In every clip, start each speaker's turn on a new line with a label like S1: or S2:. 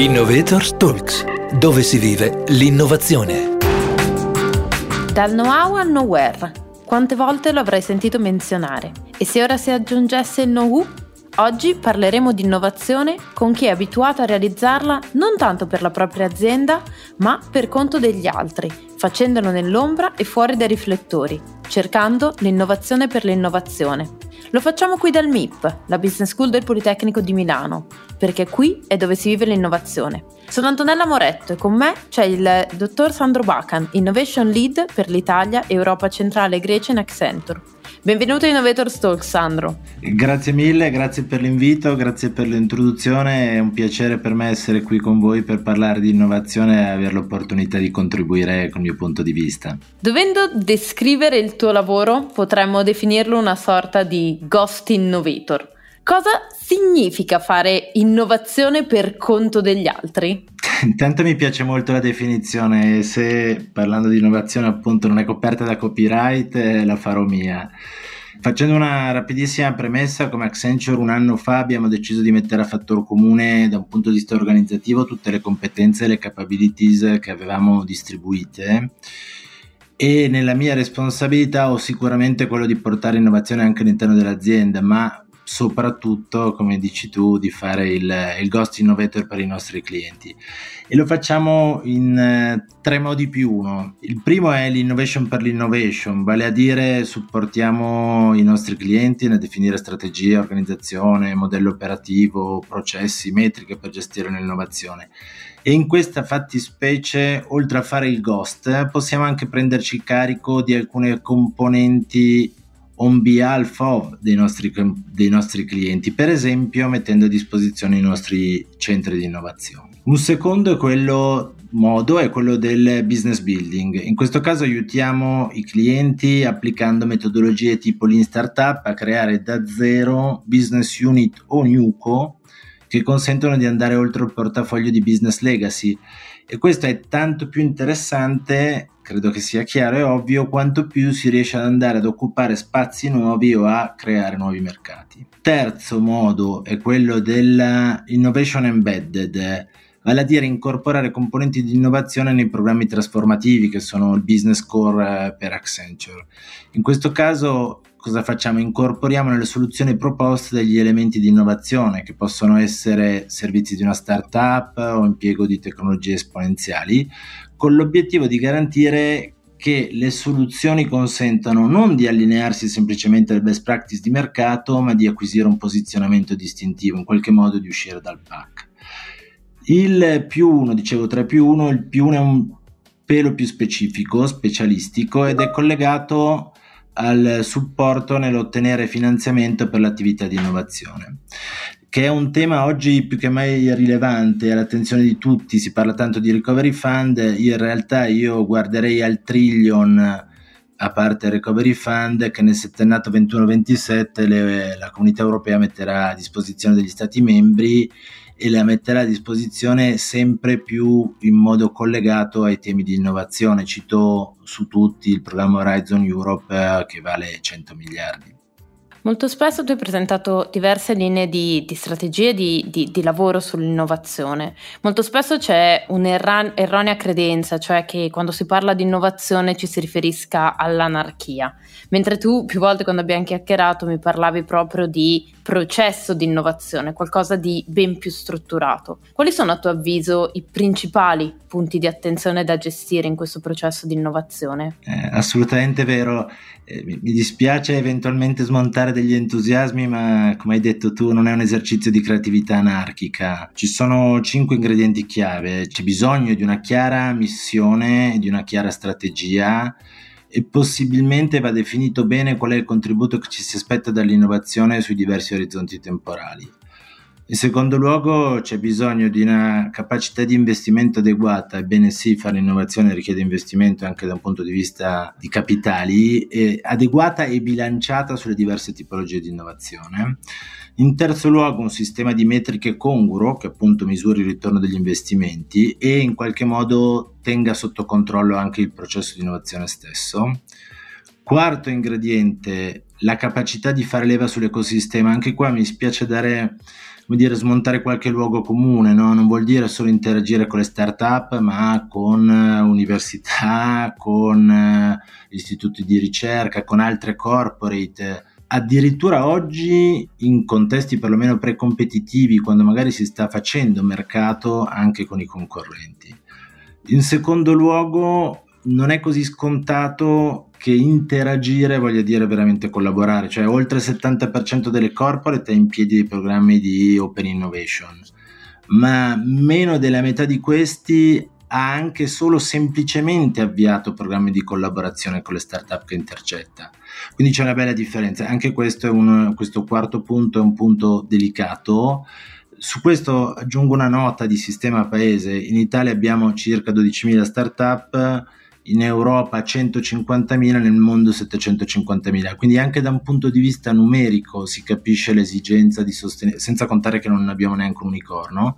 S1: Innovators Talks, dove si vive l'innovazione.
S2: Dal know-how al nowhere. Quante volte lo avrei sentito menzionare? E se ora si aggiungesse il know-who? Oggi parleremo di innovazione con chi è abituato a realizzarla non tanto per la propria azienda, ma per conto degli altri, facendolo nell'ombra e fuori dai riflettori, cercando l'innovazione per l'innovazione. Lo facciamo qui dal MIP, la Business School del Politecnico di Milano, perché qui è dove si vive l'innovazione. Sono Antonella Moretto e con me c'è il dottor Sandro Bacan, Innovation Lead per l'Italia, Europa Centrale e Grecia in Accenture. Benvenuto a Innovator Talk, Sandro.
S3: Grazie mille, grazie per l'invito, grazie per l'introduzione. È un piacere per me essere qui con voi per parlare di innovazione e avere l'opportunità di contribuire con il mio punto di vista.
S2: Dovendo descrivere il tuo lavoro, potremmo definirlo una sorta di ghost innovator. Cosa significa fare innovazione per conto degli altri?
S3: Intanto mi piace molto la definizione, se parlando di innovazione appunto non è coperta da copyright eh, la farò mia. Facendo una rapidissima premessa, come Accenture un anno fa abbiamo deciso di mettere a fattor comune da un punto di vista organizzativo tutte le competenze e le capabilities che avevamo distribuite e nella mia responsabilità ho sicuramente quello di portare innovazione anche all'interno dell'azienda, ma soprattutto, come dici tu, di fare il, il Ghost Innovator per i nostri clienti. E lo facciamo in eh, tre modi più uno. Il primo è l'innovation per l'innovation, vale a dire supportiamo i nostri clienti nel definire strategie, organizzazione, modello operativo, processi, metriche per gestire l'innovazione. E in questa fattispecie, oltre a fare il ghost, possiamo anche prenderci carico di alcune componenti on behalf of dei nostri, dei nostri clienti, per esempio mettendo a disposizione i nostri centri di innovazione. Un secondo è quello modo è quello del business building. In questo caso aiutiamo i clienti applicando metodologie tipo Lean Startup a creare da zero business unit o NUCO che consentono di andare oltre il portafoglio di business legacy e questo è tanto più interessante credo che sia chiaro e ovvio quanto più si riesce ad andare ad occupare spazi nuovi o a creare nuovi mercati. Terzo modo è quello dell'innovation embedded, vale a dire incorporare componenti di innovazione nei programmi trasformativi che sono il business core eh, per Accenture. In questo caso cosa facciamo? Incorporiamo nelle soluzioni proposte degli elementi di innovazione che possono essere servizi di una startup o impiego di tecnologie esponenziali con l'obiettivo di garantire che le soluzioni consentano non di allinearsi semplicemente alle best practice di mercato, ma di acquisire un posizionamento distintivo, in qualche modo di uscire dal pack. Il più 1, dicevo 3 più 1, il più 1 è un pelo più specifico, specialistico ed è collegato al supporto nell'ottenere finanziamento per l'attività di innovazione che è un tema oggi più che mai rilevante all'attenzione di tutti, si parla tanto di recovery fund, in realtà io guarderei al trillion a parte il recovery fund che nel settennato 21-27 la comunità europea metterà a disposizione degli stati membri e la metterà a disposizione sempre più in modo collegato ai temi di innovazione. Cito su tutti il programma Horizon Europe che vale 100 miliardi.
S2: Molto spesso tu hai presentato diverse linee di, di strategie di, di, di, lavoro sull'innovazione. Molto spesso c'è un'erronea credenza, cioè che quando si parla di innovazione ci si riferisca all'anarchia, mentre tu più volte quando abbiamo chiacchierato mi parlavi proprio di processo di innovazione, qualcosa di ben più strutturato. Quali sono a tuo avviso i principali punti di attenzione da gestire in questo processo di innovazione?
S3: Eh, assolutamente vero. Eh, mi, dispiace eventualmente smontare degli entusiasmi, ma come hai detto tu, non è un esercizio di creatività anarchica. Ci sono cinque ingredienti chiave. C'è bisogno di una chiara missione, di una chiara strategia e possibilmente va definito bene qual è il contributo che ci si aspetta dall'innovazione sui diversi orizzonti temporali. In secondo luogo c'è bisogno di una capacità di investimento adeguata, ebbene sì, fare innovazione richiede investimento anche da un punto di vista di capitali, eh, adeguata e bilanciata sulle diverse tipologie di innovazione. In terzo luogo un sistema di metriche congruo che appunto misuri il ritorno degli investimenti e in qualche modo tenga sotto controllo anche il processo di innovazione stesso. Quarto ingrediente, la capacità di fare leva sull'ecosistema. Anche qua mi spiace dare come dire, smontare qualche luogo comune, no? non vuol dire solo interagire con le start-up, ma con università, con istituti di ricerca, con altre corporate addirittura oggi in contesti perlomeno precompetitivi, quando magari si sta facendo mercato anche con i concorrenti. In secondo luogo, non è così scontato che interagire voglia dire veramente collaborare, cioè oltre il 70% delle corporate è in piedi dei programmi di open innovation, ma meno della metà di questi ha anche solo semplicemente avviato programmi di collaborazione con le startup che intercetta. Quindi c'è una bella differenza. Anche questo, è un, questo quarto punto è un punto delicato. Su questo aggiungo una nota di sistema paese. In Italia abbiamo circa 12.000 startup, in Europa 150.000, nel mondo 750.000. Quindi anche da un punto di vista numerico si capisce l'esigenza di sostenere, senza contare che non abbiamo neanche un unicorno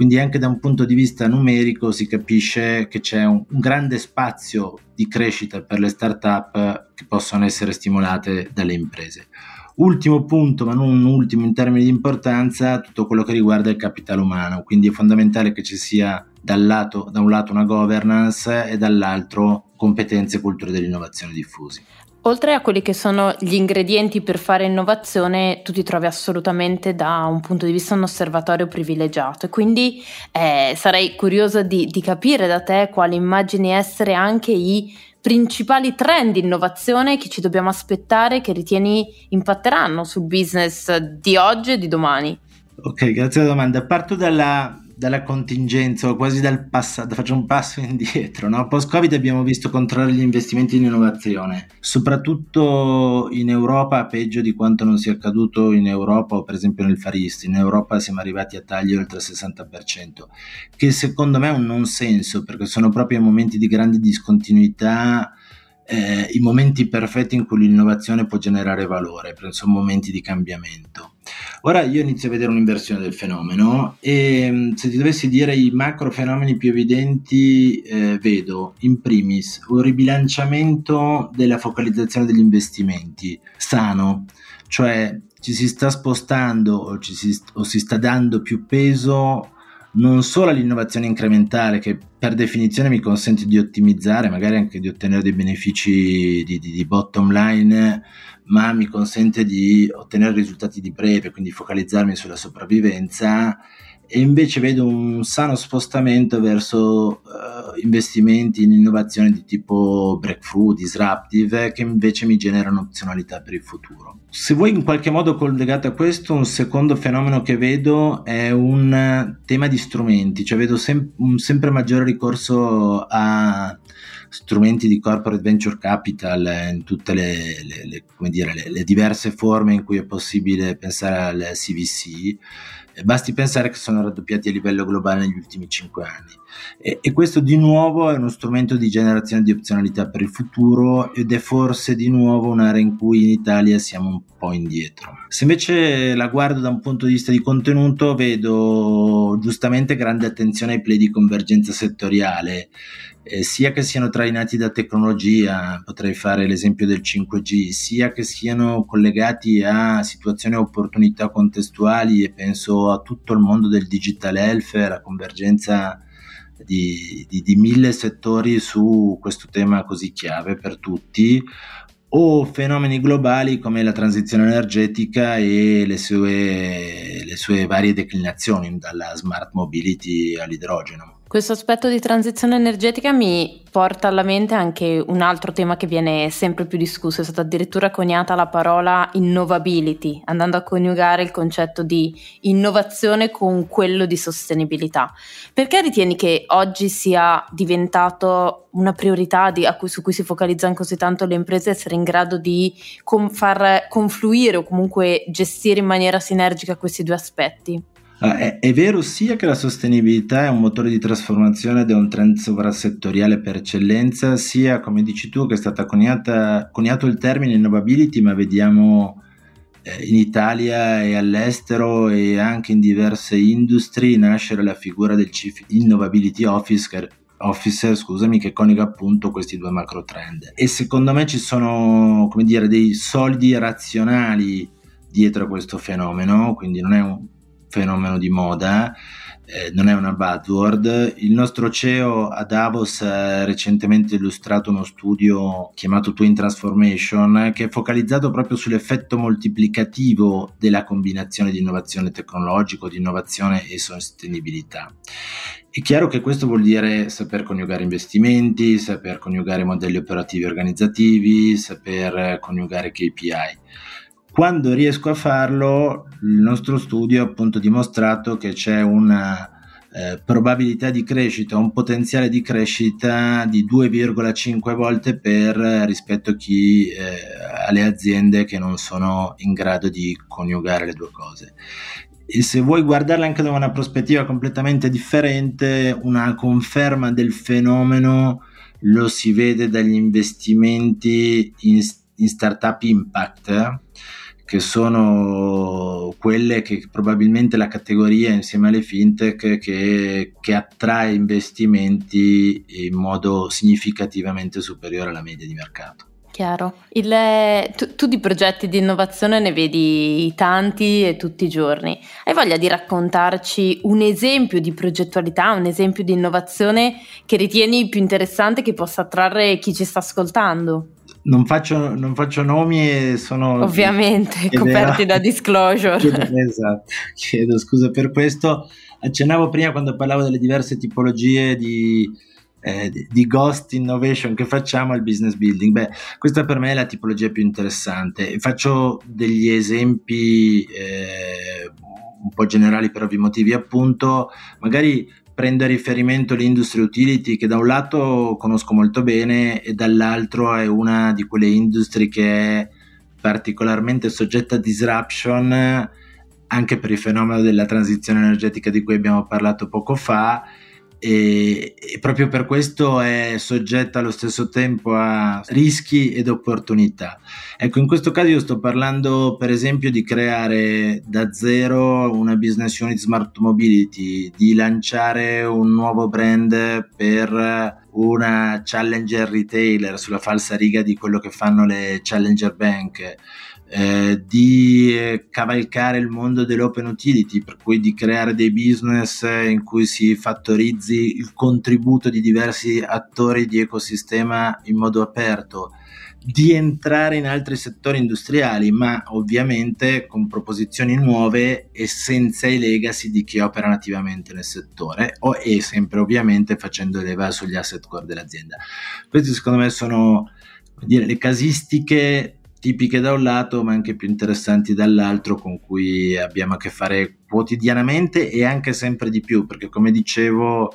S3: quindi anche da un punto di vista numerico si capisce che c'è un, un grande spazio di crescita per le start-up che possono essere stimolate dalle imprese. Ultimo punto, ma non ultimo in termini di importanza, tutto quello che riguarda il capitale umano, quindi è fondamentale che ci sia lato, da un lato una governance e dall'altro competenze e culture dell'innovazione diffusi.
S2: Oltre a quelli che sono gli ingredienti per fare innovazione, tu ti trovi assolutamente da un punto di vista un osservatorio privilegiato e quindi eh, sarei curiosa di, di capire da te quali immagini essere anche i principali trend di innovazione che ci dobbiamo aspettare che ritieni impatteranno sul business di oggi e di domani.
S3: Ok, grazie alla domanda. Parto dalla, dalla contingenza o quasi dal passato, faccio un passo indietro. No? Post-Covid abbiamo visto contrarre gli investimenti in innovazione, soprattutto in Europa, peggio di quanto non sia accaduto in Europa o per esempio nel Far East. In Europa siamo arrivati a tagli oltre il 60%, che secondo me è un non senso perché sono proprio momenti di grande discontinuità eh, i momenti perfetti in cui l'innovazione può generare valore, sono momenti di cambiamento. Ora io inizio a vedere un'inversione del fenomeno e mm, se ti dovessi dire i macro fenomeni più evidenti, eh, vedo in primis un ribilanciamento della focalizzazione degli investimenti sano, cioè ci si sta spostando o, si, o si sta dando più peso non solo all'innovazione incrementale che per definizione mi consente di ottimizzare, magari anche di ottenere dei benefici di, di, di bottom line, ma mi consente di ottenere risultati di breve, quindi focalizzarmi sulla sopravvivenza e invece vedo un sano spostamento verso uh, investimenti in innovazione di tipo breakthrough, disruptive, che invece mi generano opzionalità per il futuro. Se vuoi in qualche modo collegato a questo, un secondo fenomeno che vedo è un tema di strumenti, cioè vedo sem- un sempre maggiore ricorso a strumenti di corporate venture capital in tutte le, le, le, dire, le diverse forme in cui è possibile pensare al CVC Basti pensare che sono raddoppiati a livello globale negli ultimi cinque anni. E, e, questo di nuovo è uno strumento di generazione di opzionalità per il futuro ed è forse di nuovo un'area in cui in Italia siamo un po' indietro. Se invece la guardo da un punto di vista di contenuto, vedo giustamente grande attenzione ai play di convergenza settoriale eh, sia che siano trainati da tecnologia, potrei fare l'esempio del 5G, sia che siano collegati a situazioni e opportunità contestuali e penso a tutto il mondo del digital health, la convergenza di, di, di mille settori su questo tema così chiave per tutti, o fenomeni globali come la transizione energetica e le sue, le sue varie declinazioni, dalla smart mobility all'idrogeno.
S2: Questo aspetto di transizione energetica mi porta alla mente anche un altro tema che viene sempre più discusso, è stata addirittura coniata la parola innovability, andando a coniugare il concetto di innovazione con quello di sostenibilità. Perché ritieni che oggi sia diventato una priorità di, cui, su cui si focalizzano così tanto le imprese essere in grado di con, far confluire o comunque gestire in maniera sinergica questi due aspetti?
S3: Uh, è, è, vero sia che la sostenibilità è un motore di trasformazione ed è un trend sovrasettoriale per eccellenza, sia come dici tu che è stato coniato il termine innovability, ma vediamo eh, in Italia e all'estero e anche in diverse industrie nascere la figura del Chief Innovability Officer, Officer, scusami, che coniuga appunto questi due macro trend. E secondo me ci sono, come dire, dei soldi razionali dietro a questo fenomeno, quindi non è un fenomeno di moda, eh, non è una buzzword. Il nostro CEO a Davos ha recentemente illustrato uno studio chiamato Twin Transformation che è focalizzato proprio sull'effetto moltiplicativo della combinazione di innovazione tecnologico, di innovazione e sostenibilità. È chiaro che questo vuol dire saper coniugare investimenti, saper coniugare modelli operativi organizzativi, saper coniugare KPI. Quando riesco a farlo, il nostro studio ha appunto dimostrato che c'è una eh, probabilità di crescita, un potenziale di crescita di 2,5 volte per rispetto a chi, eh, alle aziende che non sono in grado di coniugare le due cose. E se vuoi guardarla anche da una prospettiva completamente differente, una conferma del fenomeno lo si vede dagli investimenti in, in startup impact che sono quelle che probabilmente la categoria insieme alle fintech che, che attrae investimenti in modo significativamente superiore alla media di mercato.
S2: Chiaro. Il, tu, tu, di progetti di innovazione ne vedi tanti e tutti i giorni. Hai voglia di raccontarci un esempio di progettualità, un esempio di innovazione che ritieni più interessante che possa attrarre chi ci sta ascoltando?
S3: Non faccio, non faccio nomi e sono
S2: ovviamente coperti da disclosure.
S3: esatto, chiedo scusa per questo. Accennavo prima quando parlavo delle diverse tipologie di, eh, di ghost innovation che facciamo al business building. Beh, questa per me è la tipologia più interessante. Faccio degli esempi eh, un po' generali per ovvi motivi, appunto, magari prende a riferimento l'industria utility che da un lato conosco molto bene e dall'altro è una di quelle industrie che è particolarmente soggetta a disruption anche per il fenomeno della transizione energetica di cui abbiamo parlato poco fa e, e, proprio per questo è soggetta allo stesso tempo a rischi ed opportunità. Ecco, in questo caso io sto parlando per esempio di creare da zero una business unit smart mobility, di lanciare un nuovo brand per una challenger retailer sulla falsa riga di quello che fanno le challenger bank eh, di eh, cavalcare il mondo dell'open utility, per cui di creare dei business in cui si fattorizzi il contributo di diversi attori di ecosistema in modo aperto, di entrare in altri settori industriali, ma ovviamente con proposizioni nuove e senza i legacy di chi opera nativamente nel settore o, e sempre ovviamente facendo leva sugli asset core dell'azienda. Queste secondo me sono dire, le casistiche tipiche da un lato ma anche più interessanti dall'altro con cui abbiamo a che fare quotidianamente e anche sempre di più perché come dicevo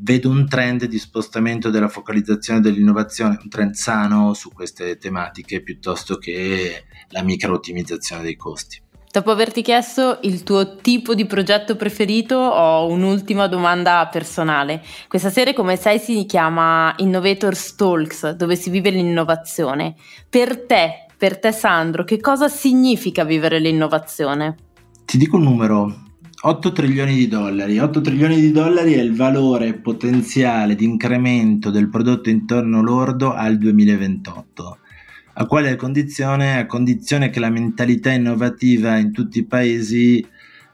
S3: vedo un trend di spostamento della focalizzazione dell'innovazione, un trend sano su queste tematiche piuttosto che la micro ottimizzazione dei costi.
S2: Dopo averti chiesto il tuo tipo di progetto preferito, ho un'ultima domanda personale. Questa serie, come sai, si chiama Innovator Talks, dove si vive l'innovazione. Per te, per te Sandro, che cosa significa vivere l'innovazione?
S3: Ti dico un numero, 8 trilioni di dollari. 8 trilioni di dollari è il valore potenziale di incremento del prodotto interno lordo al 2028 a quale condizione? A condizione che la mentalità innovativa in tutti i paesi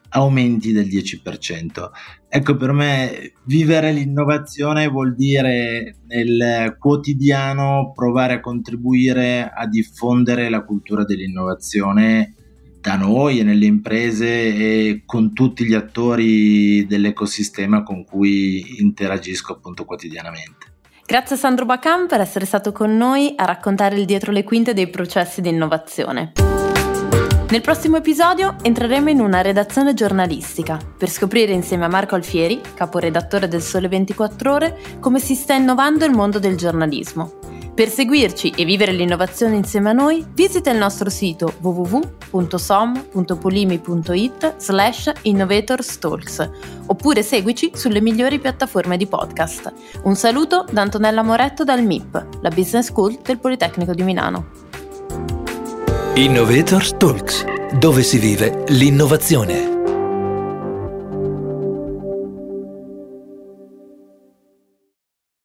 S3: aumenti del 10%. Ecco, per me vivere l'innovazione vuol dire nel quotidiano provare a contribuire a diffondere la cultura dell'innovazione da noi e nelle imprese e con tutti gli attori dell'ecosistema con cui interagisco appunto quotidianamente.
S2: Grazie a Sandro Bacan per essere stato con noi a raccontare il dietro le quinte dei processi di innovazione. Nel prossimo episodio entreremo in una redazione giornalistica per scoprire insieme a Marco Alfieri, caporedattore del Sole 24 Ore, come si sta innovando il mondo del giornalismo per seguirci e vivere l'innovazione insieme a noi, visita il nostro sito www.som.polimi.it slash innovatorstalks oppure seguici sulle migliori piattaforme di podcast. Un saluto da Antonella Moretto dal MIP, la Business School del Politecnico di Milano.
S1: Innovators Talks, dove si vive l'innovazione.